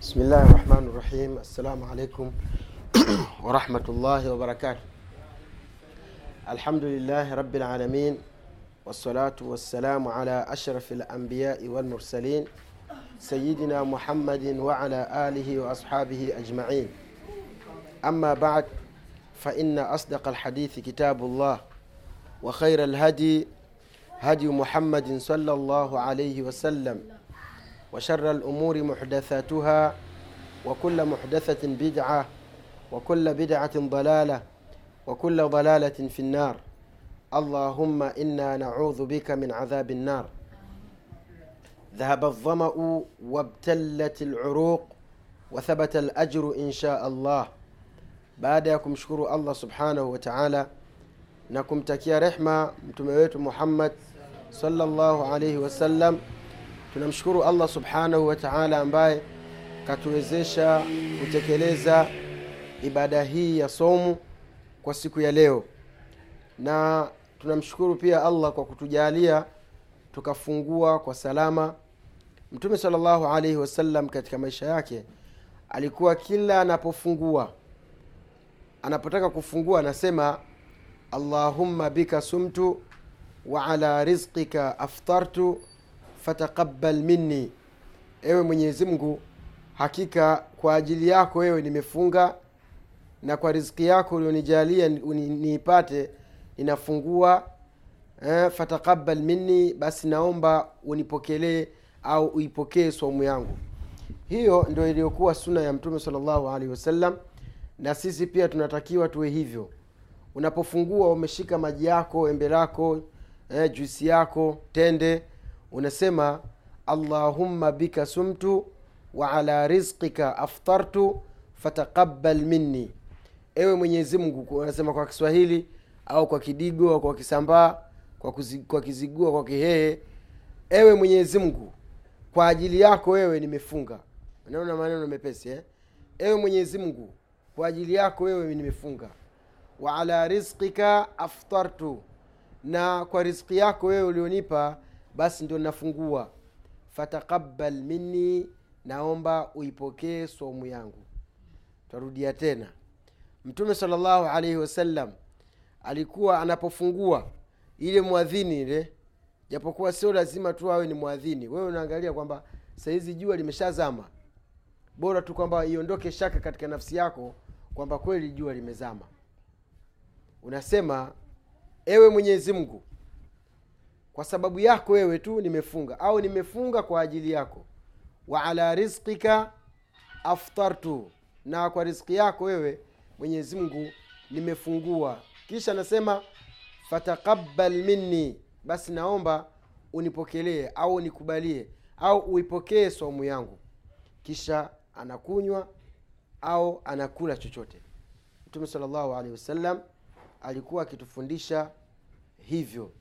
بسم الله الرحمن الرحيم السلام عليكم ورحمة الله وبركاته الحمد لله رب العالمين والصلاة والسلام على أشرف الأنبياء والمرسلين سيدنا محمد وعلى آله وأصحابه أجمعين أما بعد فإن أصدق الحديث كتاب الله وخير الهدي هدي محمد صلى الله عليه وسلم وشر الأمور محدثاتها وكل محدثة بدعة وكل بدعة ضلالة وكل ضلالة في النار. اللهم إنا نعوذ بك من عذاب النار. ذهب الظمأ وابتلت العروق وثبت الأجر إن شاء الله. baada ya kumshukuru wa taala na kumtakia rehma mtume wetu muhammad salllahu alaihi wasallam tunamshukuru allah subhanahu wa taala ambaye katuwezesha kutekeleza ibada hii ya somu kwa siku ya leo. Na tunamshukuru pia allah kwa kutujalia tukafungua kwa salama. Mtume salllahu alaihi wasallam katika maisha yake alikuwa kila anapofungua anapotaka kufungua anasema allahumma bika sumtu wa ala rizqika aftartu fataqabbal minni. Ewe mwenyezi mungu hakika kwa ajili yako wewe nimefunga na kwa riziki yako ulionijalia niipate ninafungua eh, fataqabbal minni basi naomba unipokelee au uipokee somu yangu. Hiyo ndio iliyokuwa suna ya mtume salllahu alaihi wasallam na sisi pia tunatakiwa tuwe hivyo. Unapofungua umeshika maji yako embe lako eh, juisi yako tende unasema allahumma bika sumtu wa ala rizqika aftartu fataqabbal minni. Ewe mwenyezi mungu unasema kwa kiswahili au kwa kidigo au kwa kisambaa kwa, kwa kizigua kwa kihehe ewe mwenyezi mungu kwa ajili yako wewe nimefunga. Unaona maneno mepesi eh? ewe mwenyezi mungu kwa ajili yako wewe nimefunga. Wa ala rizqika aftartu. Na kwa riziki yako wewe ulionipa basi ndio nafungua fataqabbal minni naomba uipokee somu yangu. Tarudia tena. Mtume salllahu alaihi wasallam alikuwa anapofungua ile mwadhini ile japokuwa sio lazima tu awe ni mwadhini wewe unaangalia kwamba sahizi jua limeshazama. Bora tu kwamba iondoke shaka katika nafsi yako kwamba kweli jua limezama. Unasema ewe mwenyezi mungu kwa sababu yako wewe tu nimefunga au nimefunga kwa ajili yako. Wa ala rizqika aftartu na kwa riziki yako wewe mwenyezi mungu nimefungua. Kisha anasema fataqabbal minni basi naomba unipokelee au unikubalie au uipokee somu yangu. Kisha anakunywa au anakula chochote. Mtume salllahu alehi wasallam alikuwa akitufundisha hivyo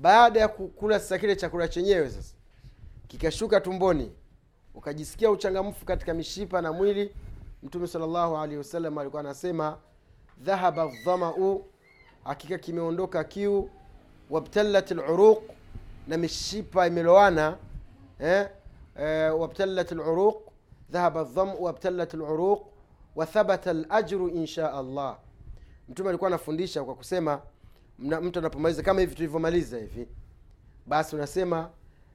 baada ya kukula sasa kile chakula chenyewe sasa kikashuka tumboni ukajisikia uchangamfu katika mishipa na mwili mtume salllahu alehi wasallam alikuwa anasema dhahaba dhamau hakika kimeondoka kiu wabtalat luruq na mishipa imeloana eh? eh, wabtalat luruq dhahaba dhamu wabtalat luruq wathabata lajru insha allah mtume alikuwa anafundisha kwa kusema mna, mtu anapomaliza kama hivi tulivyomaliza hivi. Basi unasema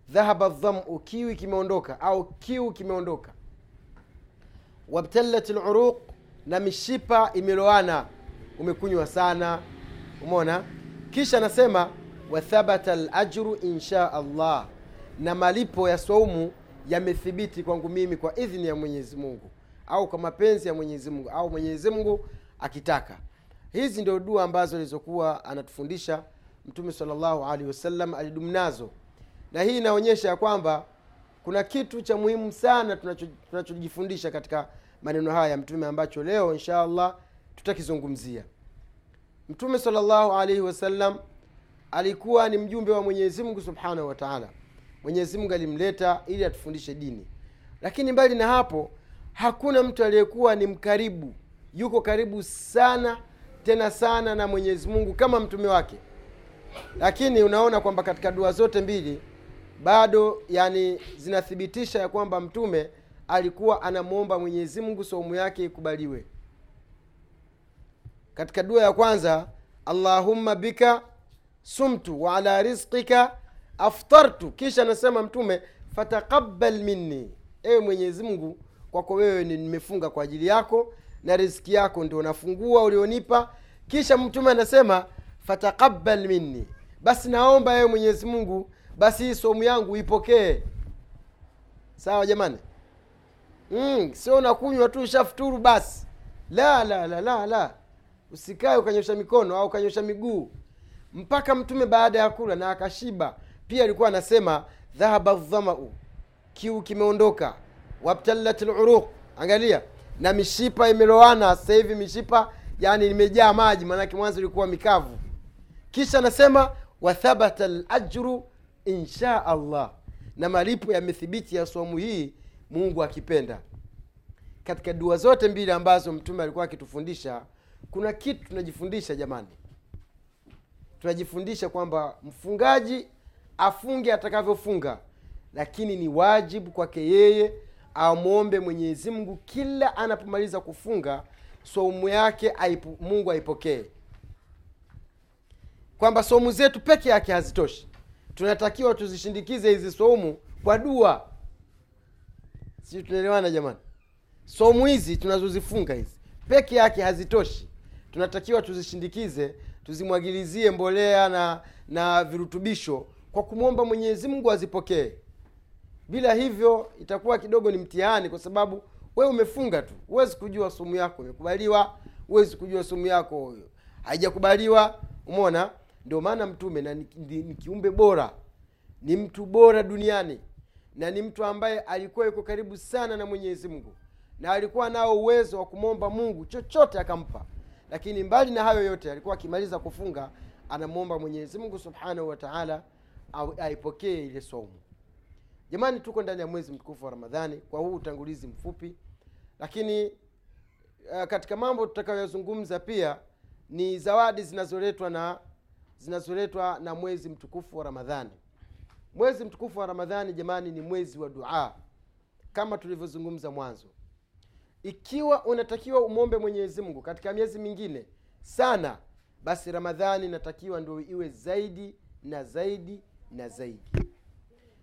dhahaba dhamu kiwi kimeondoka au kiu kimeondoka. Wabtalat luruq na mishipa imeloana umekunywa sana. Umeona? Kisha anasema wathabata lajru insha allah na malipo ya swaumu yamethibiti kwangu mimi kwa idhini ya mwenyezi mungu au kwa mapenzi ya mwenyezi mungu au mwenyezi mungu akitaka hizi ndio dua ambazo alizokuwa anatufundisha mtume salllahu alehi wasallam alidumu nazo. Na hii inaonyesha ya kwamba kuna kitu cha muhimu sana tunacho- tunachojifundisha katika maneno haya ya mtume ambacho leo insha allah tutakizungumzia. Mtume salllahu alaihi wasallam alikuwa ni mjumbe wa mwenyezi mungu subhanahu wa taala. Mwenyezi mungu alimleta ili atufundishe dini. Lakini mbali na hapo hakuna mtu aliyekuwa ni mkaribu. Yuko karibu sana tena sana na mwenyezi mungu kama mtume wake. Lakini unaona kwamba katika dua zote mbili bado yani zinathibitisha ya kwamba mtume alikuwa anamwomba mwenyezi mungu saumu yake ikubaliwe. Katika dua ya kwanza allahumma bika sumtu wa rizqika aftartu. Kisha anasema mtume fataqabal minni. Ewe mwenyezi mungu kwako wewe nimefunga kwa ajili yako na riziki yako ndio nafungua ulionipa. Kisha mtume anasema fatakabal minni. Basi naomba ewe mwenyezi mungu basi hii somu yangu ipokee sawa jamani? Mm, sio unakunywa tu ushafuturu basi. La la la la la. Usikae ukanyosha mikono au ukanyosha miguu. Mpaka mtume baada ya kula na akashiba pia alikuwa anasema dhahaba dhamau kiu kimeondoka. Wabtalat luruq angalia na mishipa imeloana sasa hivi mishipa yani imejaa maji maanake mwanzo ilikuwa mikavu. Kisha anasema wathabata lajru insha allah. Na malipo yamethibiti ya somu hii mungu akipenda. Katika dua zote mbili ambazo mtume alikuwa akitufundisha kuna kitu tunajifundisha jamani. Tunajifundisha kwamba mfungaji afunge atakavyofunga lakini ni wajibu kwake yeye amwombe mwenyezi mungu kila anapomaliza kufunga saumu yake aipu, mungu aipokee. Kwamba saumu zetu peke yake hazitoshi. Tunatakiwa tuzishindikize hizi saumu kwa dua. Si tunaelewana jamani? Somu hizi tunazozifunga hizi peke yake hazitoshi. Tunatakiwa tuzishindikize tuzimwagilizie mbolea na na virutubisho kwa kumwomba mwenyezi mungu azipokee bila hivyo itakuwa kidogo ni mtihani kwa sababu we umefunga tu. Huwezi kujua sumu yako imekubaliwa huwezi kujua sumu yako haijakubaliwa. Umona ndio maana mtume na ni, ni, kiumbe bora. Ni mtu bora duniani. Na ni mtu ambaye alikuwa yuko karibu sana na mwenyezi mungu. Na alikuwa nao uwezo wa kumwomba mungu chochote akampa. Lakini mbali na hayo yote alikuwa akimaliza kufunga anamwomba mwenyezi mungu subhanahu wataala aipokee ile somu jamani tuko ndani ya mwezi mtukufu wa ramadhani kwa huu utangulizi mfupi. Lakini uh, katika mambo tutakayoyazungumza pia ni zawadi zinazoletwa na zinazoletwa na mwezi mtukufu wa ramadhani. Mwezi mtukufu wa ramadhani jamani ni mwezi wa dua. Kama tulivyozungumza mwanzo ikiwa unatakiwa umwombe mwenyezi mungu katika miezi mingine sana basi ramadhani inatakiwa ndio iwe zaidi na zaidi na zaidi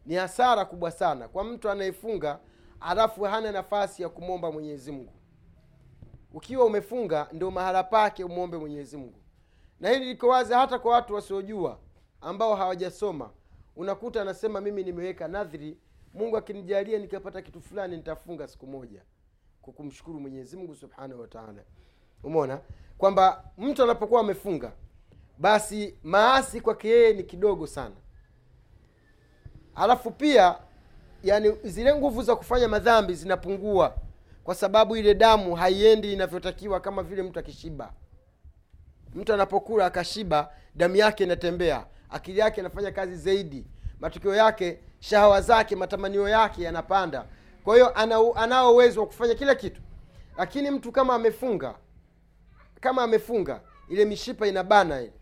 ni hasara kubwa sana kwa mtu anayefunga alafu hana nafasi ya kumwomba mwenyezi mungu. Ukiwa umefunga ndio mahala pake umwombe mwenyezi mungu. Na hili liko wazi hata kwa watu wasiojua ambao hawajasoma. Unakuta anasema mimi nimeweka nadhiri mungu akinijalia nikapata kitu fulani nitafunga siku moja. Kwa kumshukuru mwenyezi mungu subhanahu wataala umeona? Kwamba mtu anapokuwa amefunga basi maasi kwake yeye ni kidogo sana alafu pia yani zile nguvu za kufanya madhambi zinapungua kwa sababu ile damu haiendi inavyotakiwa kama vile mtu akishiba. Mtu anapokula akashiba damu yake inatembea akili yake inafanya kazi zaidi matokeo yake shahawa zake matamanio yake yanapanda. Kwa hiyo anao uwezo wa kufanya kila kitu. Lakini mtu kama amefunga kama amefunga ile mishipa inabana ile.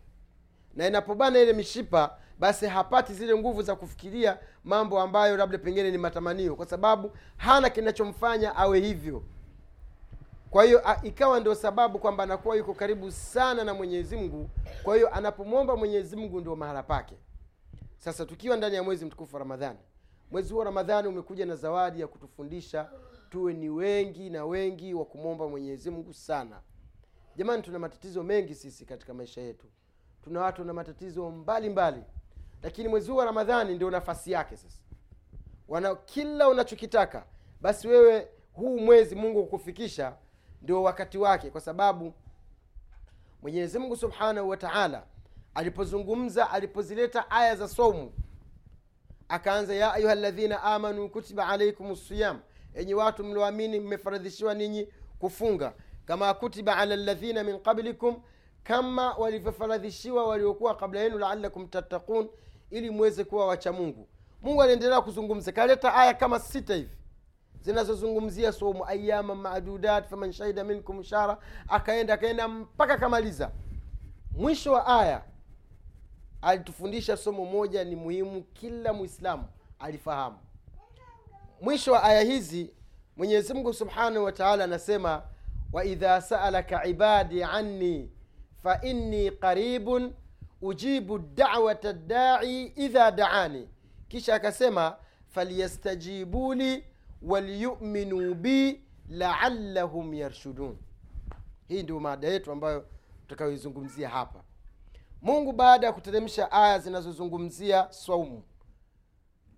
Na inapobana ile mishipa basi hapati zile nguvu za kufikiria mambo ambayo labda pengine ni matamanio kwa sababu hana kinachomfanya awe hivyo. Kwa hiyo ikawa ndio sababu kwamba anakuwa yuko karibu sana na mwenyezi mungu. Kwa hiyo anapomwomba mwenyezi mungu ndio mahala pake. Sasa tukiwa ndani ya mwezi mtukufu wa ramadhani mwezi wa ramadhani umekuja na zawadi ya kutufundisha tuwe ni wengi na wengi wa kumwomba mwenyezi mungu sana. Jamani tuna matatizo mengi sisi katika maisha yetu. Tuna watu na matatizo mbalimbali. mbali. Lakini mwezi huu wa ramadhani ndio nafasi yake sasa. Wana kila unachokitaka basi wewe huu mwezi mungu kukufikisha ndio wakati wake kwa sababu mwenyezi mungu subhanahu wa alipozungumza alipozileta aya za somu akaanza ya ayuha ladhina amanu kutiba alaikum siyam. Enyi watu mlioamini mmefaradhishiwa ninyi kufunga. Kama kutiba ala ladhina min qablikum kama walivyofaradhishiwa waliokuwa kabla yenu laalakum tattaqun ili mweze kuwa wacha mungu. Mungu aliendelea kuzungumza kaleta aya kama sita hivi zinazozungumzia somu ayama madudat faman shahida minkum shara akaenda akaenda mpaka akamaliza. Mwisho wa aya alitufundisha somo moja ni muhimu kila mwislamu alifahamu. Mwisho wa aya hizi mwenyezi mungu subhanahu wataala anasema waidha saalaka ibadi anni fainni qaribun ujibu dawata dai idha daani. Kisha akasema falyastajibuli waliyuminuu bi laallahum yarshudun. Hii ndio mada yetu ambayo tutakayoizungumzia hapa. Mungu baada ya kuteremsha aya zinazozungumzia saumu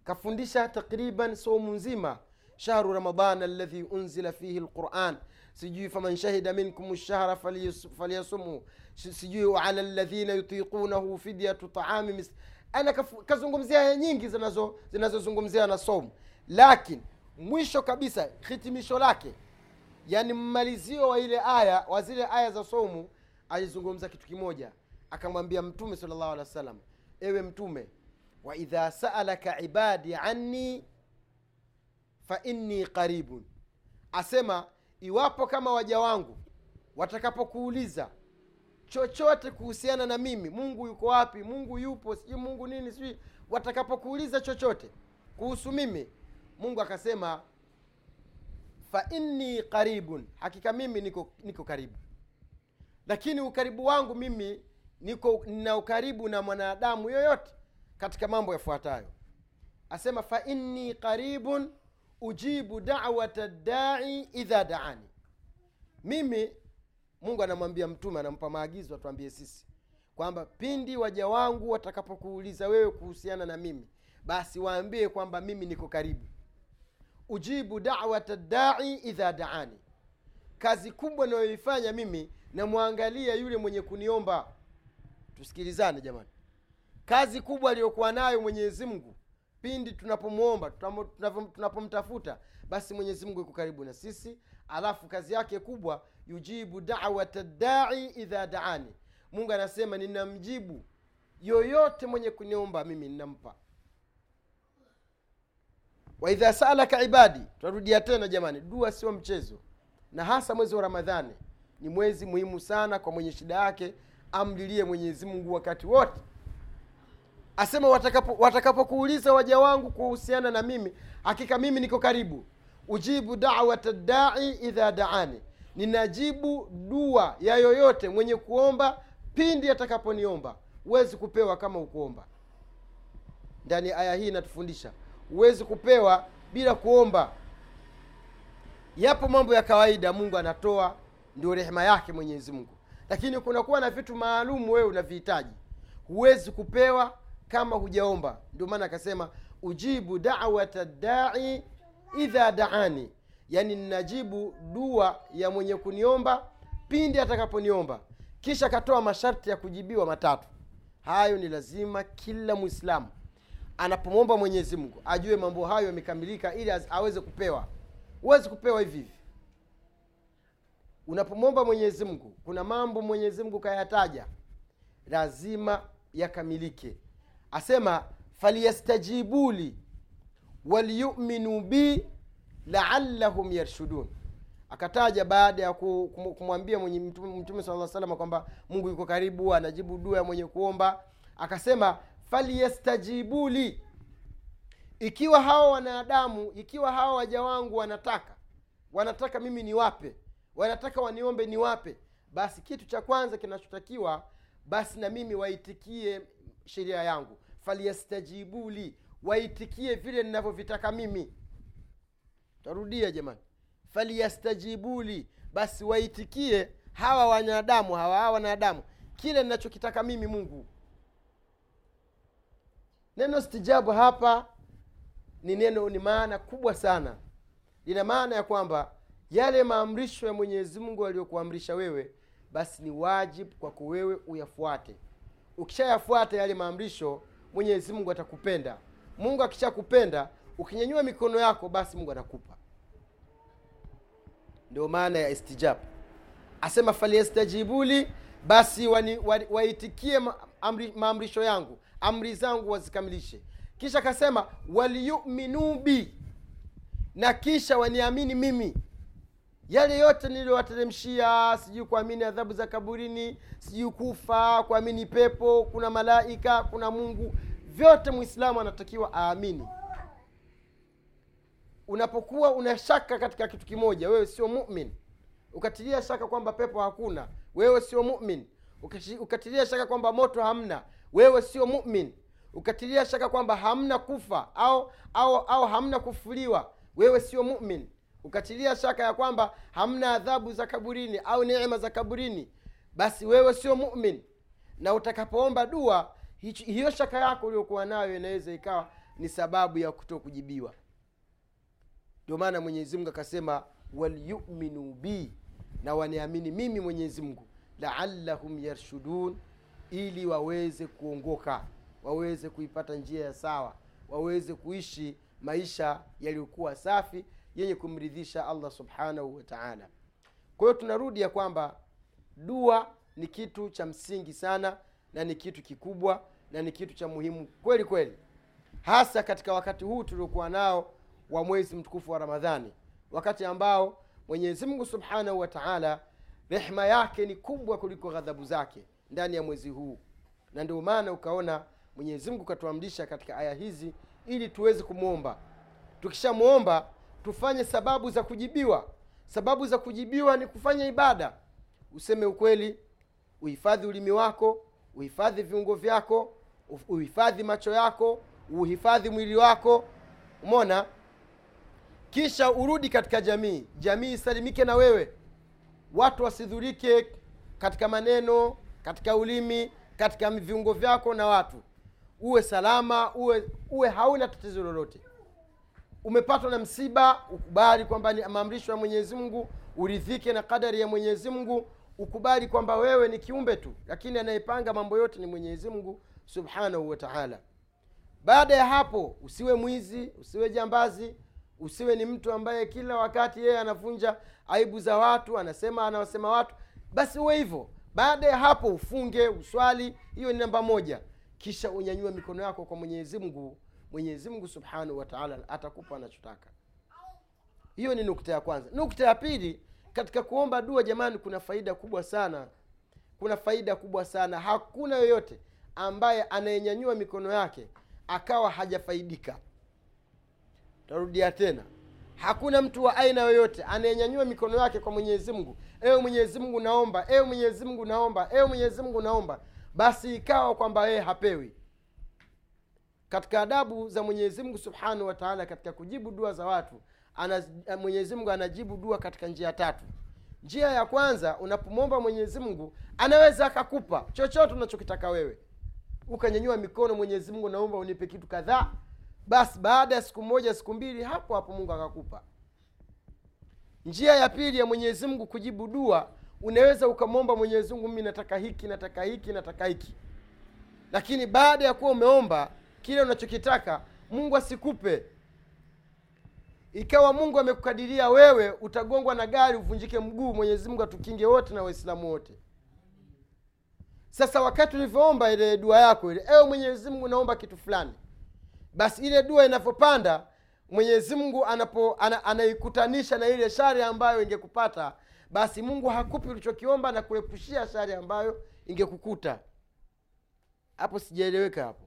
kafundisha takriban saumu nzima shahru ramadan aladhi unzila fihi lquran sijui faman shahida minkum lshahra falyasumhu sijui waala ladhina yutiqunahu fidyatu taami ana kazungumzia aya nyingi zinazo zinazozungumzia na somu lakini mwisho kabisa hitimisho lake yani mmalizio wa ile aya wa zile aya za somu alizungumza kitu kimoja. Akamwambia mtume sal llahu alehi wa sallam ewe mtume waidha saalaka ibadi anni fainni qaribun. Asema iwapo kama waja wangu watakapokuuliza chochote kuhusiana na mimi mungu yuko wapi mungu yupo sijui mungu nini sijui watakapokuuliza chochote kuhusu mimi mungu akasema fa inni qaribun hakika mimi niko niko karibu. Lakini ukaribu wangu mimi niko nina ukaribu na mwanadamu yoyote katika mambo yafuatayo. Asema fa inni qaribun ujibu dawata dai idha daani. Mimi mungu anamwambia mtume anampa maagizo atuambie sisi kwamba pindi waja wangu watakapokuuliza wewe kuhusiana na mimi basi waambie kwamba mimi niko karibu. Ujibu dawata dai idha daani. Kazi kubwa nayoifanya mimi namwangalia yule mwenye kuniomba. Tusikilizane jamani. Kazi kubwa aliyokuwa nayo mwenyezi mungu pindi tunapomwomba tunapomtafuta basi mwenyezi mungu yuko karibu na sisi. Alafu kazi yake kubwa yujibu dawata dai idha daani. Mungu anasema ninamjibu yoyote mwenye kuniomba mimi ninampa. Waidha salaka ibadi tunarudia tena jamani dua sio mchezo. Na hasa mwezi wa ramadhani ni mwezi muhimu sana kwa mwenye shida yake amlilie mwenyezi mungu wakati wote asema watakapo- watakapokuuliza waja wangu kuhusiana na mimi hakika mimi niko karibu. Ujibu dawata dai idha daani. Ninajibu dua ya yoyote mwenye kuomba pindi atakaponiomba. Huwezi kupewa kama ukuomba ndani ya aya hii inatufundisha huwezi kupewa bila kuomba. Yapo mambo ya kawaida mungu anatoa ndio rehema yake mwenyezi mungu. Lakini kunakuwa na vitu maalum wewe unavihitaji huwezi kupewa kama hujaomba. Ndio maana akasema ujibu dawata dai idha daani. Yani ninajibu dua ya mwenye kuniomba pindi atakaponiomba. Kisha akatoa masharti ya kujibiwa matatu. Hayo ni lazima kila mwislamu anapomwomba mwenyezi mungu ajue mambo hayo yamekamilika ili aweze kupewa. Huwezi kupewa hivi hivi. Unapomwomba mwenyezi mungu kuna mambo mwenyezi mungu kayataja. Lazima yakamilike asema falyastajibuli walyuminu bi laallahum yarshudun. Akataja baada ya kumwambia mwenye mtume, saa salama kwamba mungu yuko karibu anajibu dua ya mwenye kuomba. Akasema falyastajibuli ikiwa hawa wanadamu ikiwa hawa waja wangu wanataka wanataka mimi niwape wanataka waniombe niwape basi kitu cha kwanza kinachotakiwa basi na mimi waitikie sheria yangu. Falyastajibuli waitikie vile ninavyovitaka mimi. Tarudia jamani. Falyastajibuli basi waitikie hawa wanadamu hawa hawa wanadamu kile ninachokitaka mimi mungu. Neno stijabu hapa ni neno ni maana kubwa sana. Lina maana ya kwamba yale maamrisho ya mwenyezi mungu aliyokuamrisha wewe basi ni wajibu kwako wewe uyafuate ukishayafuata yale maamrisho mwenyezi mungu atakupenda. Mungu akishakupenda ukinyanyua mikono yako basi mungu anakupa ndio maana ya istijab. Asema falyastajibuli basi wani, wani, waitikie ma, amri, maamrisho yangu. Amri zangu wazikamilishe. Kisha akasema waliyuminu bi na kisha waniamini mimi yale yote niliyowateremshia sijui kuamini adhabu za kaburini sijui kufa kuamini pepo kuna malaika kuna mungu vyote mwislamu anatakiwa aamini. Unapokuwa una shaka katika kitu kimoja wewe sio mumin. Ukatilia shaka kwamba pepo hakuna wewe sio mumin. Ukatilia shaka kwamba moto hamna wewe sio mumin. Ukatilia shaka kwamba hamna kufa au au au hamna kufuliwa wewe sio mumin ukatilia shaka ya kwamba hamna adhabu za kaburini au neema za kaburini basi wewe sio mumin. Na utakapoomba dua hiyo shaka yako uliokuwa nayo inaweza ikawa ni sababu ya kuto kujibiwa ndio maana mwenyezimungu akasema walyuminu bi na waniamini mimi mwenyezimngu laallahum yarshudun ili waweze kuongoka waweze kuipata njia ya sawa waweze kuishi maisha yaliyokuwa safi yenye kumridhisha allah subhanahu wa taala. Kwa hiyo tunarudi ya kwamba dua ni kitu cha msingi sana na ni kitu kikubwa na ni kitu cha muhimu kweli kweli. Hasa katika wakati huu tuliokuwa nao wa mwezi mtukufu wa ramadhani. Wakati ambao mwenyezi mungu subhanahu wa taala rehma yake ni kubwa kuliko ghadhabu zake ndani ya mwezi huu. Na ndio maana ukaona mwenyezi mungu katuamrisha katika aya hizi ili tuweze kumwomba tukishamwomba tufanye sababu za kujibiwa. Sababu za kujibiwa ni kufanya ibada. Useme ukweli uhifadhi ulimi wako uhifadhi viungo vyako uhifadhi macho yako uhifadhi mwili wako. Umona kisha urudi katika jamii. Jamii isalimike na wewe. Watu wasidhurike katika maneno katika ulimi katika viungo vyako na watu. Uwe salama uwe uwe hauna tatizo lolote umepatwa na msiba ukubali kwamba ni maamrisho ya mwenyezi mungu uridhike na kadari ya mwenyezi mungu ukubali kwamba wewe ni kiumbe tu lakini anayepanga mambo yote ni mwenyezi mungu subhanahu wa taala. Baada ya hapo usiwe mwizi usiwe jambazi usiwe ni mtu ambaye kila wakati yeye anavunja aibu za watu anasema anawasema watu. Basi uwe hivyo. Baada ya hapo ufunge uswali hiyo ni namba moja. Kisha unyanyue mikono yako kwa mwenyezi mungu mwenyezi mungu subhanahu wa taala atakupa anachotaka. Hiyo ni nukta ya kwanza. Nukta ya pili katika kuomba dua jamani kuna faida kubwa sana. Kuna faida kubwa sana. Hakuna yoyote ambaye anayenyanyua mikono yake akawa hajafaidika. Tarudia tena. Hakuna mtu wa aina yoyote anayenyanyua mikono yake kwa mwenyezi mungu. Ewe mwenyezi mungu naomba ewe mwenyezi mungu naomba ewe mwenyezi mungu naomba. Basi ikawa kwamba yeye hapewi katika adabu za mwenyezi mungu subhanahu wa taala katika kujibu dua za watu mwenyezi mungu anajibu dua katika njia tatu. Njia ya kwanza unapomwomba mwenyezi mungu anaweza akakupa chochote unachokitaka wewe. Ukanyanyua mikono mwenyezi mungu naomba unipe kitu kadhaa basi baada ya siku moja siku mbili hapo hapo mungu akakupa. Njia ya pili ya mwenyezi mungu kujibu dua unaweza ukamwomba mwenyezi mungu mimi nataka hiki nataka hiki nataka hiki. Lakini baada ya kuwa umeomba kile unachokitaka mungu asikupe. Ikawa mungu amekukadiria wewe utagongwa na gari uvunjike mguu mwenyezi mungu atukinge wote na waislamu wote. Sasa wakati ulivyoomba ile dua yako ile ewe mwenyezi mungu naomba kitu fulani. Basi ile dua inavyopanda mwenyezi mungu anapo ana, anaikutanisha na ile shari ambayo ingekupata basi mungu hakupi ulichokiomba na kuepushia shari ambayo ingekukuta. Hapo sijaeleweka hapo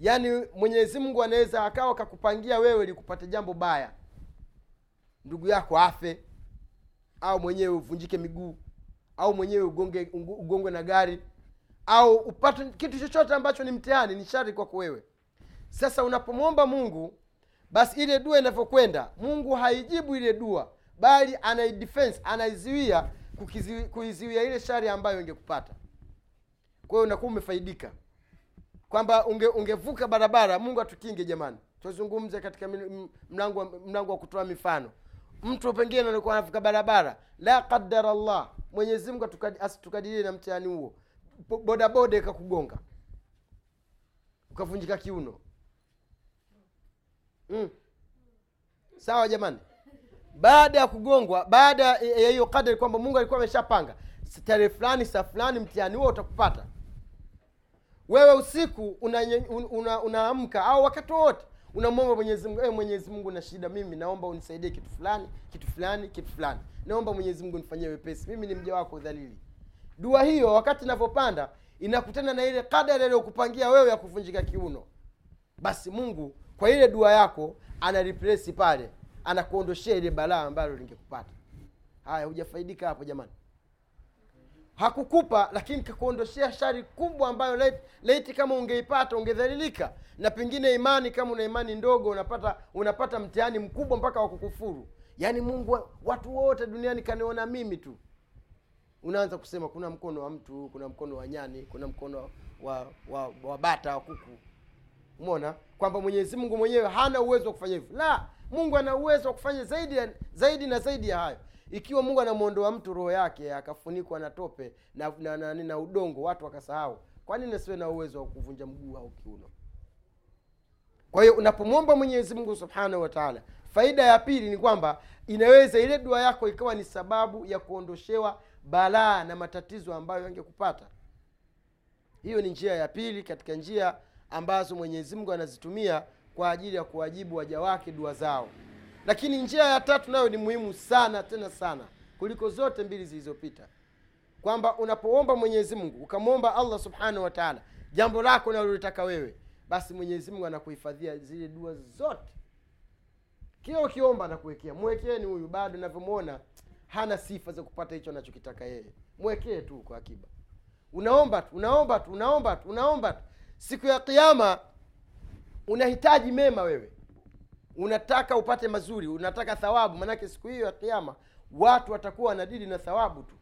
yaani mwenyezi mungu anaweza akawa kakupangia wewe likupate jambo baya. Ndugu yako afe au mwenyewe uvunjike miguu au mwenyewe ugonge ugongwe na gari au upate kitu chochote ambacho ni mtihani ni shari kwako wewe. Sasa unapomwomba mungu basi ile dua inavyokwenda mungu haijibu ile dua bali anaidefense kukiziwi- kuiziwia ile shari ambayo ingekupata. Kwa hiyo unakuwa umefaidika kwamba unge, ungevuka barabara mungu atukinge jamani. Tuzungumze katika mlango mlango wa kutoa mifano. Mtu pengine alikuwa anavuka barabara la qadara llah mwenyezi mungu na mtihani huo. Bodaboda ikakugonga. Ukavunjika kiuno. Mm. sawa jamani? Baada ya kugongwa baada ya hiyo kadari kwamba mungu alikuwa ameshapanga tarehe fulani saa fulani mtihani huo utakupata wewe usiku unaamka una, una, au wakati wowote unamwomba mwenyezi mungu "Ee mwenyezi mungu na shida mimi naomba unisaidie kitu fulani kitu fulani kitu fulani. Naomba mwenyezi mungu nifanyie wepesi mimi ni mja wako dhalili. Dua hiyo wakati inavyopanda inakutana na ile kadari aliyokupangia wewe ya kuvunjika kiuno. Basi mungu kwa ile dua yako ana replace pale anakuondoshea ile balaa ambalo lingekupata. Haya hujafaidika hapo jamani hakukupa lakini kakuondoshea shari kubwa ambayo leti, kama ungeipata ungedhalilika. Na pengine imani kama una imani ndogo unapata unapata mtihani mkubwa mpaka wakukufuru yaani mungu watu wote duniani kaniona mimi tu. Unaanza kusema kuna mkono wa mtu kuna mkono wa nyani kuna mkono wa wa, wa bata wa kuku. Umona kwamba mwenyezi mungu mwenyewe hana uwezo wa kufanya hivyo. La mungu ana uwezo wa kufanya zaidi zaidi na zaidi ya hayo ikiwa mungu anamwondoa mtu roho yake akafunikwa na tope na, na, na, na, na udongo watu wakasahau. Kwani nasiwe na uwezo wa kuvunja mguu au kiuno? Kwa hiyo unapomwomba mwenyezi mungu subhanahu wa taala faida ya pili ni kwamba inaweza ile dua yako ikawa ni sababu ya kuondoshewa balaa na matatizo ambayo yangekupata. Hiyo ni njia ya pili katika njia ambazo mwenyezi mungu anazitumia kwa ajili ya kuwajibu waja wake dua zao lakini njia ya tatu nayo ni muhimu sana tena sana kuliko zote mbili zilizopita. Kwamba unapoomba mwenyezi mungu ukamwomba allah subhanahu wataala jambo lako unalolitaka wewe basi mwenyezi mungu anakuhifadhia zile dua zote. Kila ukiomba anakuwekea mwekeeni huyu bado navyomwona hana sifa za kupata hicho anachokitaka yeye. Mwekee tu kwa akiba. Unaomba tu unaomba tu unaomba tu unaomba tu. Siku ya kiama unahitaji mema wewe unataka upate mazuri unataka thawabu manake siku hiyo ya kiama watu watakuwa wanadili na thawabu tu.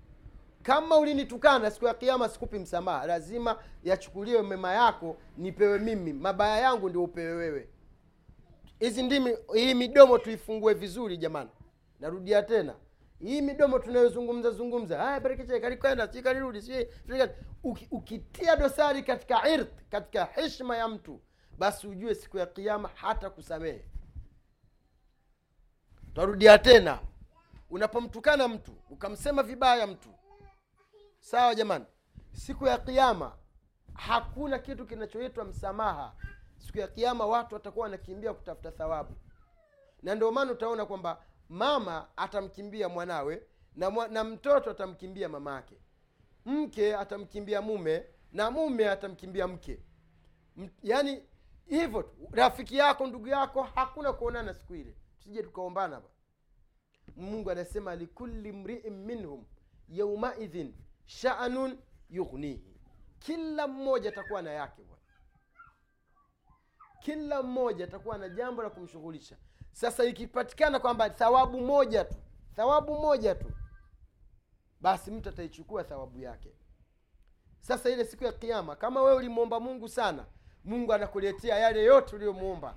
Kama ulinitukana siku ya kiama sikupi msamaha. Lazima yachukuliwe mema yako nipewe mimi. Mabaya yangu ndio upewe wewe. Hizi ndimi hii midomo tuifungue vizuri jamani. Narudia tena. Hii midomo tunayozungumza zungumza. Haya barikiche kalikwenda si kalirudi si uki, ukitia dosari katika irth katika heshima ya mtu basi ujue siku ya kiama hata kusamehe tarudia tena. Unapomtukana mtu ukamsema vibaya mtu. Sawa jamani. Siku ya kiama hakuna kitu kinachoitwa msamaha. Siku ya kiama watu watakuwa wanakimbia kutafuta thawabu. Na ndio maana utaona kwamba mama atamkimbia mwanawe na, mwa, na mtoto atamkimbia mama ake mke atamkimbia mume na mume atamkimbia mke. M- yani hivyo rafiki yako ndugu yako hakuna kuonana siku ile tusije tukaombana hapa. Mungu anasema likulli mriin minhum yaumaidhin shanun yughnihi. Kila mmoja atakuwa na yake bwana. Kila mmoja atakuwa na jambo la kumshughulisha. Sasa ikipatikana kwamba thawabu moja tu thawabu moja tu basi mtu ataichukua thawabu yake. Sasa ile siku ya kiama kama wewe ulimwomba mungu sana mungu anakuletea yale yote uliyomwomba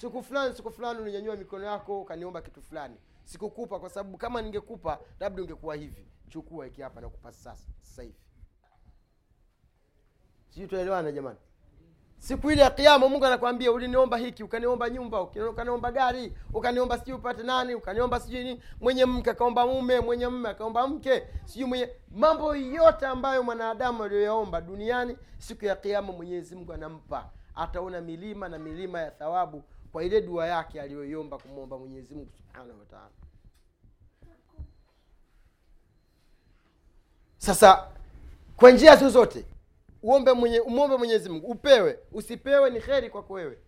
siku fulani siku fulani ulinyanyua mikono yako ukaniomba kitu fulani. Sikukupa kwa sababu kama ningekupa labda ungekuwa hivi. Chukua iki hapa nakupa sasa sasa hivi. Sijui tuelewana jamani? Siku ile ya kiama mungu anakwambia uliniomba hiki ukaniomba nyumba ukaniomba gari ukaniomba sijui upate nani ukaniomba sijui nini. Mwenye mke akaomba mume mwenye mme akaomba mke sijui mwenye mambo yote ambayo mwanadamu aliyoyaomba duniani siku ya kiama mwenyezi mungu anampa. Ataona milima na milima ya thawabu kwa ile dua yake aliyoiomba kumwomba mwenyezi mungu subhanahu wataala sasa kwa njia zozote uombe mwenye, umwombe mwenyezi mungu upewe usipewe ni kheri kwako wewe.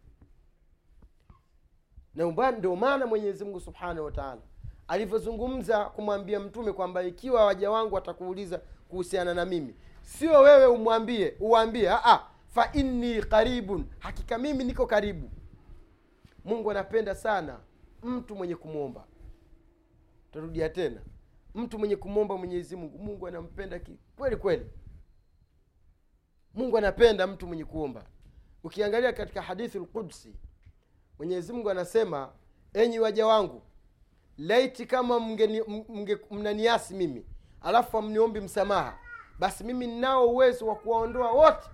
Ndio maana mwenyezi mungu subhanahu wataala alivyozungumza kumwambia mtume kwamba ikiwa waja wangu watakuuliza kuhusiana na mimi sio wewe umwambie uwaambie "Ah, fa inni qaribun hakika mimi niko karibu mungu anapenda sana mtu mwenye kumwomba. Tarudia tena. Mtu mwenye kumwomba mwenyezi mungu. Mungu anampenda ki- kweli kweli. Mungu anapenda mtu mwenye kuomba. Ukiangalia katika hadithi lqudsi mwenyezi mungu anasema enyi waja wangu laiti kama mnaniasi mimi alafu amniombi msamaha basi mimi ninao uwezo wa kuwaondoa wote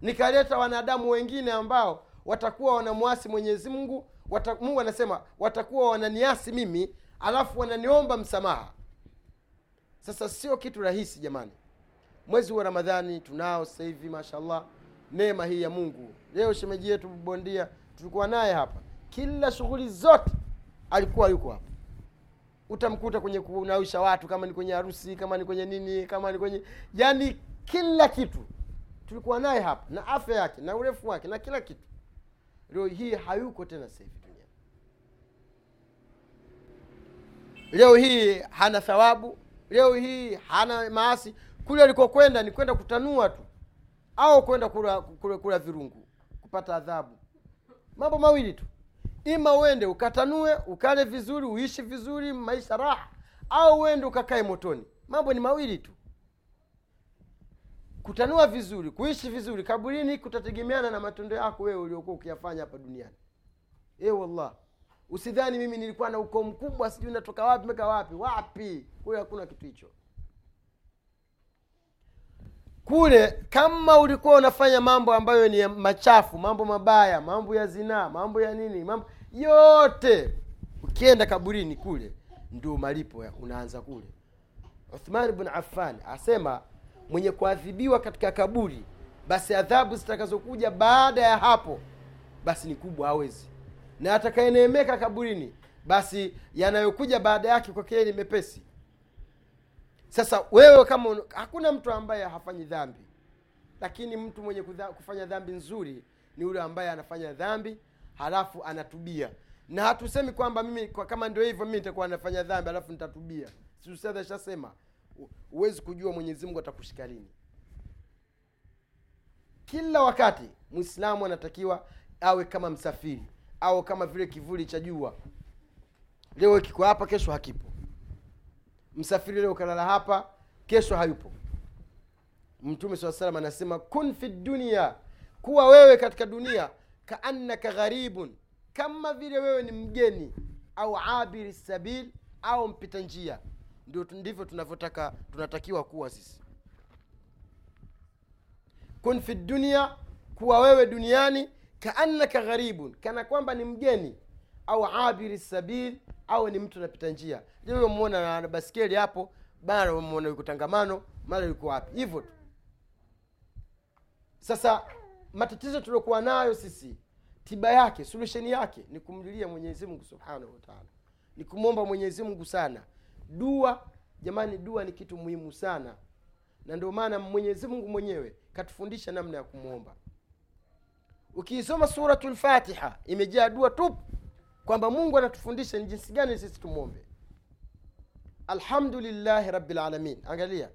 nikaleta wanadamu wengine ambao watakuwa wanamwasi mwenyezi mungu wata, mungu anasema watakuwa wananiasi mimi alafu wananiomba msamaha. Sasa sio kitu rahisi jamani. Mwezi wa ramadhani tunao sasa hivi mashallah neema hii ya mungu. Leo shemeji yetu bondia tulikuwa naye hapa. Kila shughuli zote alikuwa yuko hapa. Utamkuta kwenye kunawisha watu kama ni kwenye harusi kama ni kwenye nini kama ni kwenye yani kila kitu. Tulikuwa naye hapa na afya yake na urefu wake na kila kitu leo hii hayuko tena sasa hivi duniani. Leo hii hana thawabu leo hii hana maasi. Kule alikokwenda ni kwenda kutanua tu au kwenda kula, kula, kula virungu kupata adhabu. Mambo mawili tu. Ima uende ukatanue ukale vizuri uishi vizuri maisha raha au uende ukakae motoni. Mambo ni mawili tu kutanua vizuri kuishi vizuri kaburini kutategemeana na matendo yako wewe uliokuwa ukiyafanya hapa duniani. E wallah. Usidhani mimi nilikuwa na ukoo mkubwa sijui natoka wapi mpaka wapi. Wapi? Kule hakuna kitu hicho. Kule kama ulikuwa unafanya mambo ambayo ni machafu mambo mabaya mambo ya zinaa mambo ya nini mambo yote ukienda kaburini kule ndio malipo unaanza kule. Uthman bn affan asema mwenye kuadhibiwa katika kaburi basi adhabu zitakazokuja baada ya hapo basi ni kubwa hawezi. Na atakayeneemeka kaburini basi yanayokuja baada yake kwake ni mepesi. Sasa wewe kama un... hakuna mtu ambaye hafanyi dhambi. Lakini mtu mwenye kudha, kufanya dhambi nzuri ni yule ambaye anafanya dhambi halafu anatubia. Na hatusemi kwamba mimi kwa kama ndio hivyo mimi nitakuwa nafanya dhambi halafu nitatubia. Si ashasema huwezi kujua mwenyezi mungu atakushika lini. Kila wakati mwislamu anatakiwa awe kama msafiri au kama vile kivuli cha jua. Leo kiko hapa kesho hakipo. Msafiri leo ukalala hapa kesho hayupo. Mtume saa salam anasema kun fi dunia kuwa wewe katika dunia kaannaka gharibun kama vile wewe ni mgeni au abiri sabil au mpita njia ndio ndivyo tunavyotaka tunatakiwa kuwa sisi. Kun fi dunia kuwa wewe duniani kaannaka gharibun kana kwamba ni mgeni au abiri sabil au ni mtu anapita njia. Leo umemwona na baskeli hapo bana mwona yuko tangamano mara yuko wapi? Hivyo tu. Sasa matatizo tuliokuwa nayo sisi tiba yake solusheni yake ni kumlilia mwenyezi mungu subhanahu wataala ni kumwomba mwenyezi mungu sana dua jamani dua ni kitu muhimu sana. Na ndio maana mwenyezi mungu mwenyewe katufundisha namna ya kumwomba ukiisoma suratu lfatiha imejaa dua tu, kwamba mungu anatufundisha ni jinsi gani sisi tumwombe alhamdulillahi rabilalamin angalia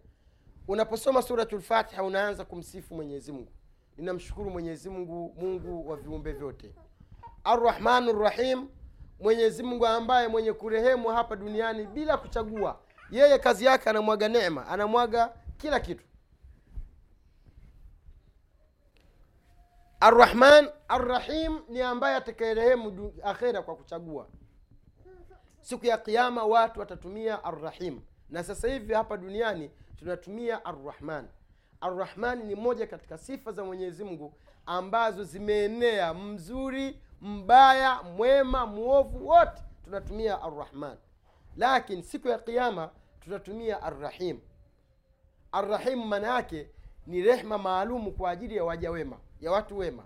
unaposoma suratu lfatiha unaanza kumsifu mwenyezi mungu. Ninamshukuru mwenyezi mungu mungu wa viumbe vyote. Arrahmanu rrahim mwenyezi mungu ambaye mwenye kurehemu hapa duniani bila kuchagua. Yeye kazi yake anamwaga neema anamwaga kila kitu. Arrahman arrahim ni ambaye atakayerehemu akhera kwa kuchagua. Siku ya kiama watu watatumia arrahim. Na sasa hivi hapa duniani tunatumia arrahman. Arrahmani ni moja katika sifa za mwenyezi mungu ambazo zimeenea mzuri mbaya mwema mwovu wote tunatumia arrahman. Lakini siku ya kiama tutatumia arrahim. Arrahimu maana yake ni rehma maalumu kwa ajili ya waja wema ya watu wema.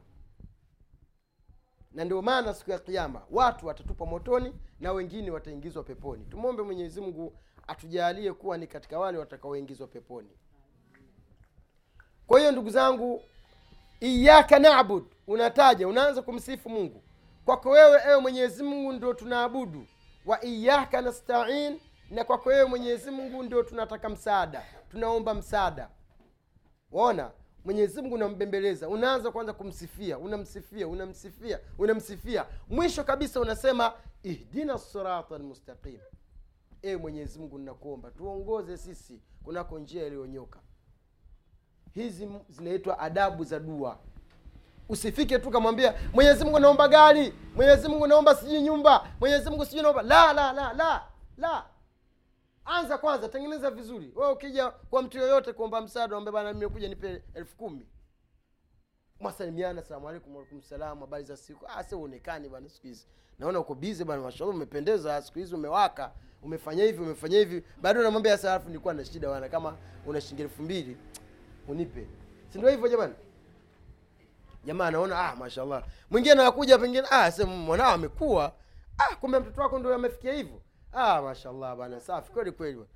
Na ndio maana siku ya kiama watu watatupa motoni na wengine wataingizwa peponi. Tumwombe mwenyezi mungu atujalie kuwa ni katika wale watakaoingizwa peponi. Kwa hiyo ndugu zangu iyaka nabud. Unataja unaanza kumsifu mungu. Kwako wewe ewe mwenyezi mungu ndio tunaabudu. Wa iyaka nastain na kwako wewe mwenyezi mungu ndio tunataka msaada. Tunaomba msaada. Waona mwenyezi mungu unambembeleza. Unaanza kwanza kumsifia. Unamsifia unamsifia unamsifia. Mwisho kabisa unasema ihdina sirata lmustaqim ewe mwenyezi mungu ninakuomba. Tuongoze sisi kunako njia iliyonyoka hizi zinaitwa adabu za dua. Usifike tu kamwambia mwenyezi mungu naomba gari. Mwenyezi mungu naomba sijui nyumba. Mwenyezi mungu sijui naomba. La la la la la. Anza kwanza tengeneza vizuri. We ukija kwa mtu yoyote kuomba msaada ombe bana nimekuja nipe elfu kumi. Mwasalimiana salamu alaikum walaikum salam habari za siku. Ah, si uonekani bana siku hizi. Naona uko bizi bana mashallah umependeza siku hizi umewaka. Umefanya hivi umefanya hivi. Bado namwambia sasa alafu nilikuwa na shida bana kama una shilingi elfu mbili unipe si ndio hivyo jamani? Jamaa anaona ah mashallah. Mwingine anakuja pengine ah sema mwanao amekuwa ah kumbe mtoto wako ndio amefikia hivyo. Ah mashallah bana safi kweli kweli bwana.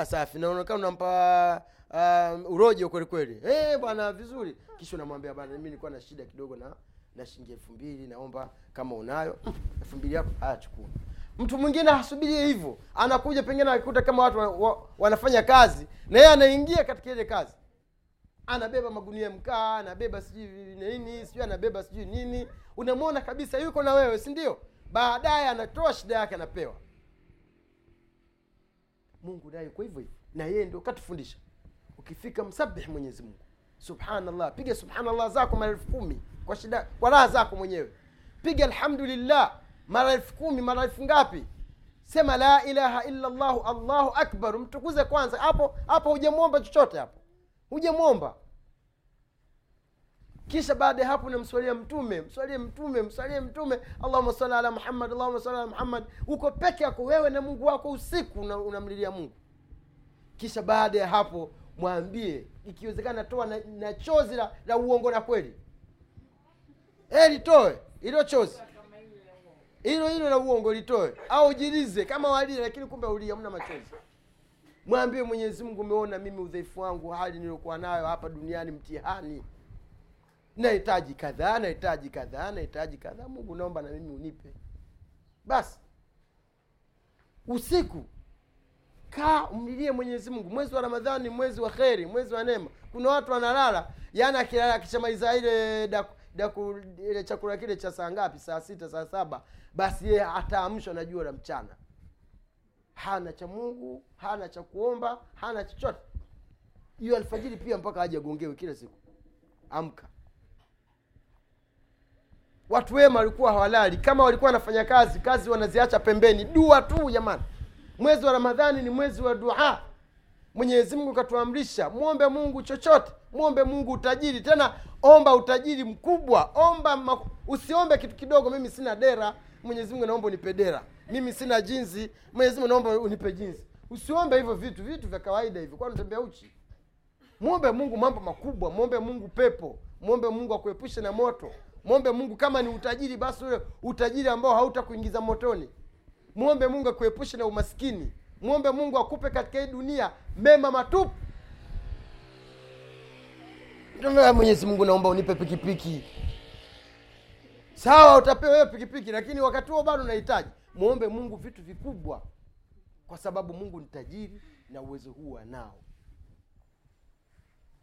Ah safi. Naonekana unampa uh, urojo kweli kweli. Eh bwana vizuri. Kisha unamwambia bana mimi nilikuwa na shida kidogo na na shilingi elfu mbili naomba kama unayo. Elfu mbili yako? Ah chukua. Mtu mwingine hasubirie hivyo. Anakuja pengine akikuta kama watu wa, wa, wanafanya kazi na yeye anaingia katika ile kazi anabeba magunia mkaa anabeba sijui nini sijui anabeba sijui nini. Unamwona kabisa yuko na wewe si ndio? Baadaye anatoa shida yake anapewa. Mungu naye yuko hivyo hivyo. Na yeye ndio katufundisha. Ukifika msabih mwenyezi mungu. Subhanallah. Piga subhanallah zako mara elfu kumi kwa shida kwa raha zako mwenyewe. Piga alhamdulillah mara elfu kumi mara elfu ngapi? Sema la ilaha illa llahu allahu akbar. Mtukuze kwanza. Hapo hapo hujamwomba chochote hapo hujamwomba. Kisha baada ya hapo namswalia mtume mswalie mtume mswalie mtume allahuma sali ala muhammad allahuma sali ala muhammad. Uko peke yako wewe na mungu wako usiku una- unamlilia mungu. Kisha baada ya hapo mwambie ikiwezekana toa na, na chozi la, la uongo na kweli. E litoe ilo chozi. Hilo hilo la uongo litoe. Au jilize kama walia lakini kumbe ulia mna machozi mwambie mwenyezi mungu umeona mimi udhaifu wangu hali niliokuwa nayo hapa duniani mtihani. Nahitaji kadhaa nahitaji kadhaa nahitaji kadhaa. Mungu naomba na mimi unipe. Basi usiku kaa umlilie mwenyezi mungu. Mwezi wa ramadhani ni mwezi wa kheri mwezi wa neema. Kuna watu wanalala yaani akilala akishamaliza ile ile chakula kile cha saa ngapi? Saa sita saa saba. Basi yeye ataamshwa na jua la mchana hana cha mungu hana cha kuomba hana chochote. Hiyo alfajiri pia mpaka aje agongewe kila siku. Amka. Watu wema walikuwa hawalali. Kama walikuwa wanafanya kazi kazi wanaziacha pembeni. Dua tu jamani. Mwezi wa ramadhani ni mwezi wa dua. Mwenyezi mungu katuamrisha mwombe mungu chochote. Mwombe mungu utajiri. Tena omba utajiri mkubwa. Omba maku... usiombe kitu kidogo mimi sina dera. Mwenyezi mungu naomba unipe dera mimi sina jinsi. Mwenyezi mungu naomba unipe jinsi. Usiombe hivyo vitu vitu vya kawaida hivyo. Kwani unatembea uchi? Mwombe mungu mambo makubwa. Mwombe mungu pepo. Mwombe mungu akuepushe na moto. Mwombe mungu kama ni utajiri basi ule utajiri ambao hautakuingiza motoni. Mwombe mungu akuepushe na umaskini. Mwombe mungu akupe katika hii dunia mema matupu. Mwenyezi mungu naomba unipe pikipiki. Sawa utapewa hiyo pikipiki lakini wakati huo bado unahitaji mwombe mungu vitu vikubwa kwa sababu mungu ni tajiri na uwezo huu anao.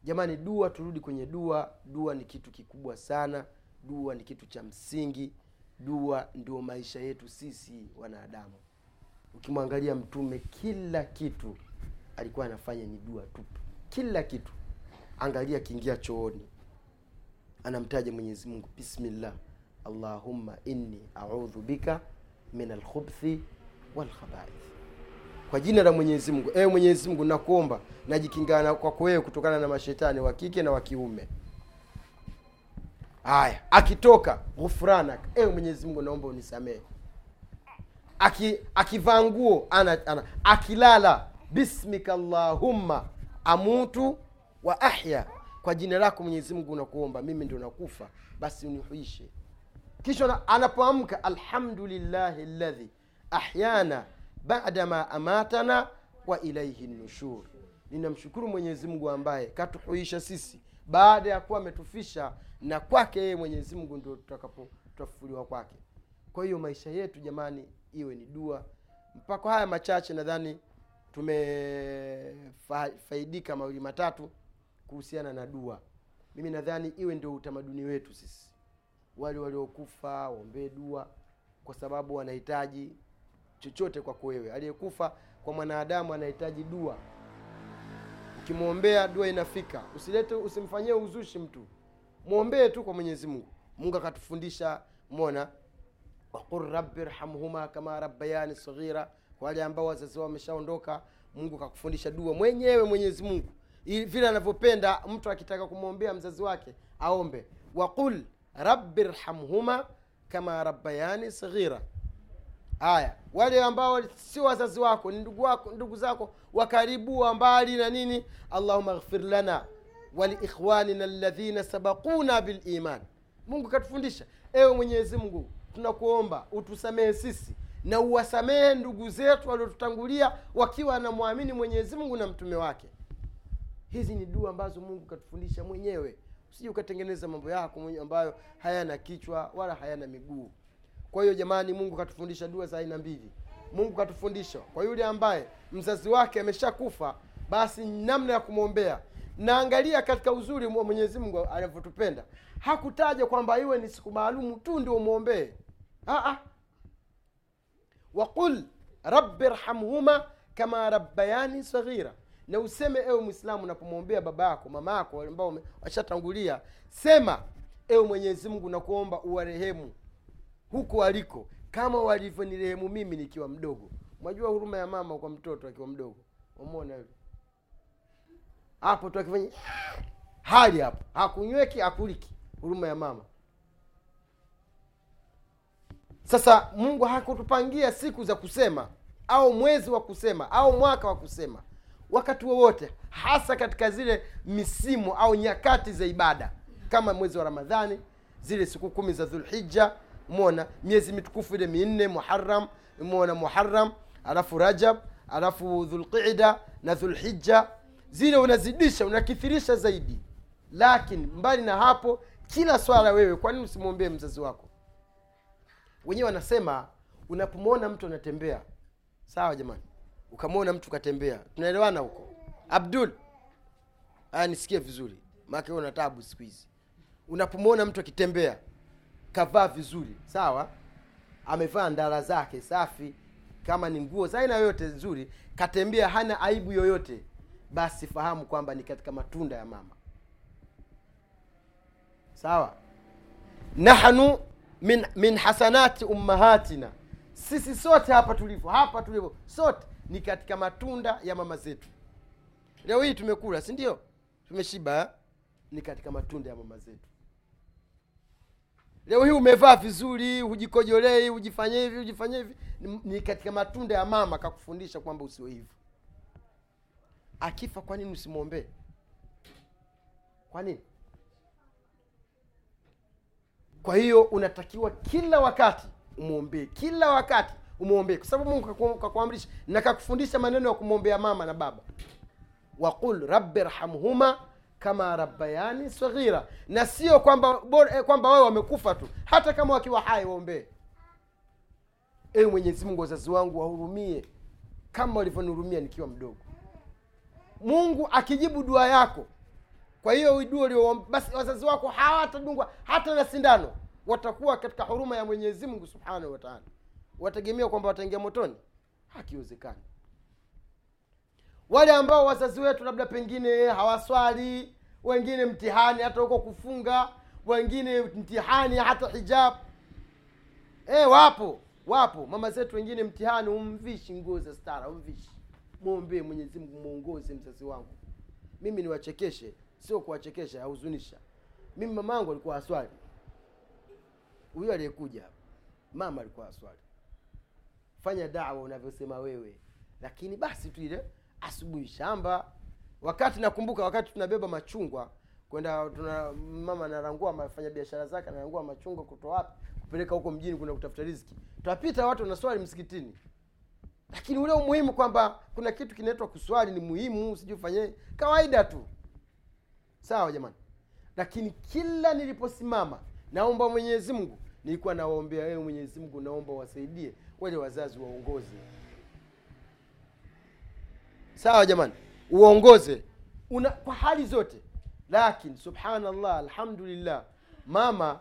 Jamani dua turudi kwenye dua. Dua ni kitu kikubwa sana. Dua ni kitu cha msingi. Dua ndio maisha yetu sisi wanadamu. Ukimwangalia mtume kila kitu alikuwa anafanya ni dua tupu. Kila kitu. Angalia akiingia chooni. Anamtaja mwenyezi mungu bismillah allahumma inni audhu bika min alkhubthi walkhabaith. Kwa jina la mwenyezi mungu. Ewe mwenyezi mungu nakuomba najikingana kwako wewe kutokana na mashetani wa kike na wa kiume. Haya akitoka ghufranak ewe mwenyezi mungu naomba unisamehe. Aki akivaa nguo ana, ana akilala. Bismika llahumma amutu wa ahya. Kwa jina lako mwenyezi mungu nakuomba. Mimi ndio nakufa. Basi unihuishe kisha na- anapoamka alhamdulillahi ladhi ahyana bada ma amatana wa ilaihi nushur. Ninamshukuru mwenyezi mungu ambaye katuhuisha sisi baada ya kuwa ametufisha na kwake yeye mwenyezi mungu ndio tutakapotafufuliwa kwake. Kwa hiyo maisha yetu jamani iwe ni dua. Mpaka haya machache nadhani tumefaidika mawili matatu kuhusiana na dua. Mimi nadhani iwe ndio utamaduni wetu sisi wale waliokufa waombee dua kwa sababu wanahitaji chochote kwako wewe. Aliyekufa kwa mwanadamu anahitaji dua. Ukimwombea dua inafika. Usilete usimfanyie uzushi mtu. Mwombee tu kwa mwenyezi mungu. Mungu akatufundisha mona waqul rabbi rhamhuma kama rabbayani saghira. Kwa wale ambao wazazi wao wameshaondoka mungu kakufundisha dua mwenyewe mwenyezi mungu. Vile anavyopenda mtu akitaka kumwombea mzazi wake aombe. Waqul rabbi rhamhuma kama rabbayani saghira. Haya wale ambao sio wazazi wako ni ndugu wako ndugu zako wa karibu wa mbali na nini allahuma ghfir lana waliikhwanina alladhina sabaquna biliman mungu katufundisha. Ewe mwenyezi mungu tunakuomba utusamehe sisi na uwasamehe ndugu zetu waliotutangulia wakiwa anamwamini mwenyezi mungu na mtume wake. Hizi ni dua ambazo mungu katufundisha mwenyewe usije ukatengeneza mambo yako ambayo hayana kichwa wala hayana miguu. Kwa hiyo jamani mungu katufundisha dua za aina mbili. Mungu katufundisha kwa yule ambaye mzazi wake ameshakufa basi namna ya kumwombea. Naangalia katika uzuri wa mwenyezi mungu anavyotupenda hakutaja kwamba iwe ni siku maalumu tu ndio umwombee. Waqul rabbi rhamhuma kama rabbayani saghira na useme ewe mwislamu unapomwombea baba yako mama yako ambao washatangulia sema ewe mwenyezi mungu nakuomba uwarehemu huko waliko kama walivyonirehemu mimi nikiwa mdogo. Mwajua huruma ya mama kwa mtoto akiwa mdogo? Umona hapo tu hali hapo. Hakunyweki hakuliki. Huruma ya mama. Sasa mungu hakutupangia siku za kusema au mwezi wa kusema au mwaka wa kusema wakati wowote hasa katika zile misimu au nyakati za ibada kama mwezi wa ramadhani zile siku kumi za dhulhija mona miezi mitukufu ile minne muharam mona muharam alafu rajab alafu dhulqida na dhulhija zile unazidisha unakithirisha zaidi. Lakini mbali na hapo kila swala wewe kwa nini usimwombee mzazi wako? Wenyewe wanasema unapomwona mtu anatembea sawa jamani ukamwona mtu katembea tunaelewana huko? Abdul aya nisikie vizuri. Maake una tabu siku hizi. Unapomwona mtu akitembea kavaa vizuri sawa? Amevaa ndara zake safi kama ni nguo za aina yoyote nzuri katembea hana aibu yoyote basi fahamu kwamba ni katika matunda ya mama. Sawa? Nahnu min min hasanati ummahatina. Sisi sote hapa tulivyo hapa tulivyo sote ni katika matunda ya mama zetu. Leo hii tumekula si ndio? Tumeshiba eh? ni katika matunda ya mama zetu. Leo hii umevaa vizuri hujikojolei hujifanye hivi hujifanye hivi. Ni, katika matunda ya mama kakufundisha kwamba usiwe hivyo. Akifa kwa nini usimwombee? Kwa nini? Kwa hiyo unatakiwa kila wakati umwombee kila wakati umwombee. Kwa sababu mungu kakuamrisha na kakufundisha maneno ya kumwombea mama na baba. Waqul rabbi rhamhuma kama rabbayani saghira. Na sio kwamba bora- eh, kwamba wao wamekufa tu. Hata kama wakiwa hai waombee. Ewe mwenyezi mungu wazazi wangu wahurumie. Kama walivyonihurumia nikiwa mdogo. Mungu akijibu dua yako kwa hiyo dua basi wazazi wako hawatadungwa. Hata na sindano watakuwa katika huruma ya mwenyezi mungu subhanahu wataala wategemea kwamba wataingia motoni? Hakiwezekani. Wale ambao wazazi wetu labda pengine hawaswali wengine mtihani hata huko kufunga wengine mtihani hata hijab. E, wapo wapo. Mama zetu wengine mtihani umvishi nguo za stara umvishi. Mwombee mwenyezimngu mwongoze mzazi wangu. Mimi niwachekeshe sio kuwachekesha yahuzunisha mimi mama yangu alikuwa aswali huyo aliyekuja mama alikuwa aswali fanya dawa unavyosema wewe. Lakini basi tu ile asubuhi shamba wakati nakumbuka wakati tunabeba machungwa kwenda tuna mama anarangua mafanya biashara zake anarangua machungwa kutoa wapi kupeleka huko mjini kuna kutafuta riziki. Tutapita watu wanaswali msikitini. Lakini ule umuhimu kwamba kuna kitu kinaitwa kuswali ni muhimu sijui ufanye kawaida tu. Sawa jamani. Lakini kila niliposimama naomba mwenyezi mungu nilikuwa nawaombea wewe mwenyezi mungu naomba wasaidie wale wazazi waongoze. Sawa jamani? Uongoze. Una kwa hali zote. Lakini subhanallah alhamdulillah. Mama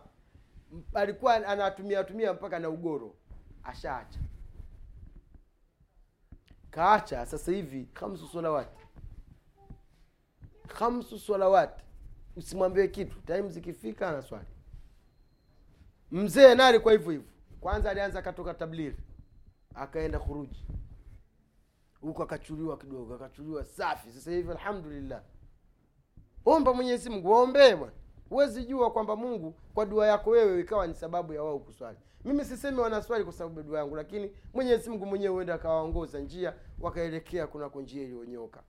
alikuwa anatumia tumia mpaka na ugoro. Ashaacha. Kaacha sasa hivi khamsu salawati khamsu salawati usimwambie kitu. Time zikifika anaswali mzee naye alikuwa hivyo hivyo. Kwanza alianza akatoka tablighi akaenda khuruji huko akachuliwa kidogo akachuliwa safi. Sasa hivi alhamdulillah. Omba mwenyezi mungu waombee bwana. Huwezi jua kwamba mungu kwa dua yako wewe ikawa ni sababu ya wao kuswali. Mimi sisemi wanaswali kwa sababu ya dua yangu lakini mwenyezi mungu mwenyewe huenda akawaongoza njia wakaelekea kunako njia iliyonyoka.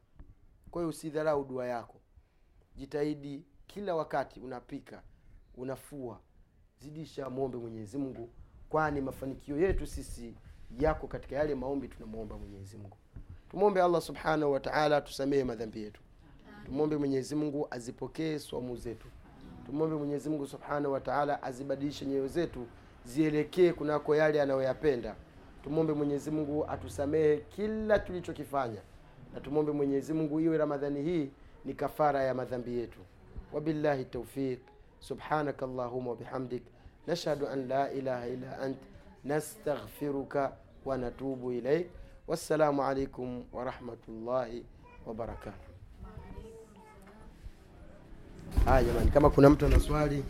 Kwa hiyo usidharau dua yako. Jitahidi kila wakati unapika unafua. Zidisha mwombe mwenyezi mungu kwani mafanikio yetu sisi yako katika yale maombi tunamwomba mwenyezi mungu. Tumwombe allah subhanahu wa taala atusamehe madhambi yetu. Tumwombe mwenyezi mungu azipokee swamu zetu. Tumwombe mwenyezi mungu subhanahu wataala azibadilishe nyoyo zetu zielekee kunako yale anayoyapenda. Tumwombe mwenyezi mungu atusamehe kila tulichokifanya. Na tumwombe mwenyezi mungu iwe ramadhani hii ni kafara ya madhambi yetu. Wabillahi taufiq subhanaka allahuma wabihamdik nashhadu an la ilaha illa ant nastaghfiruka wa natubu ilaik wassalamu alaikum warahmatullahi wabarakatuh haya jamani kama kuna mtu ana swali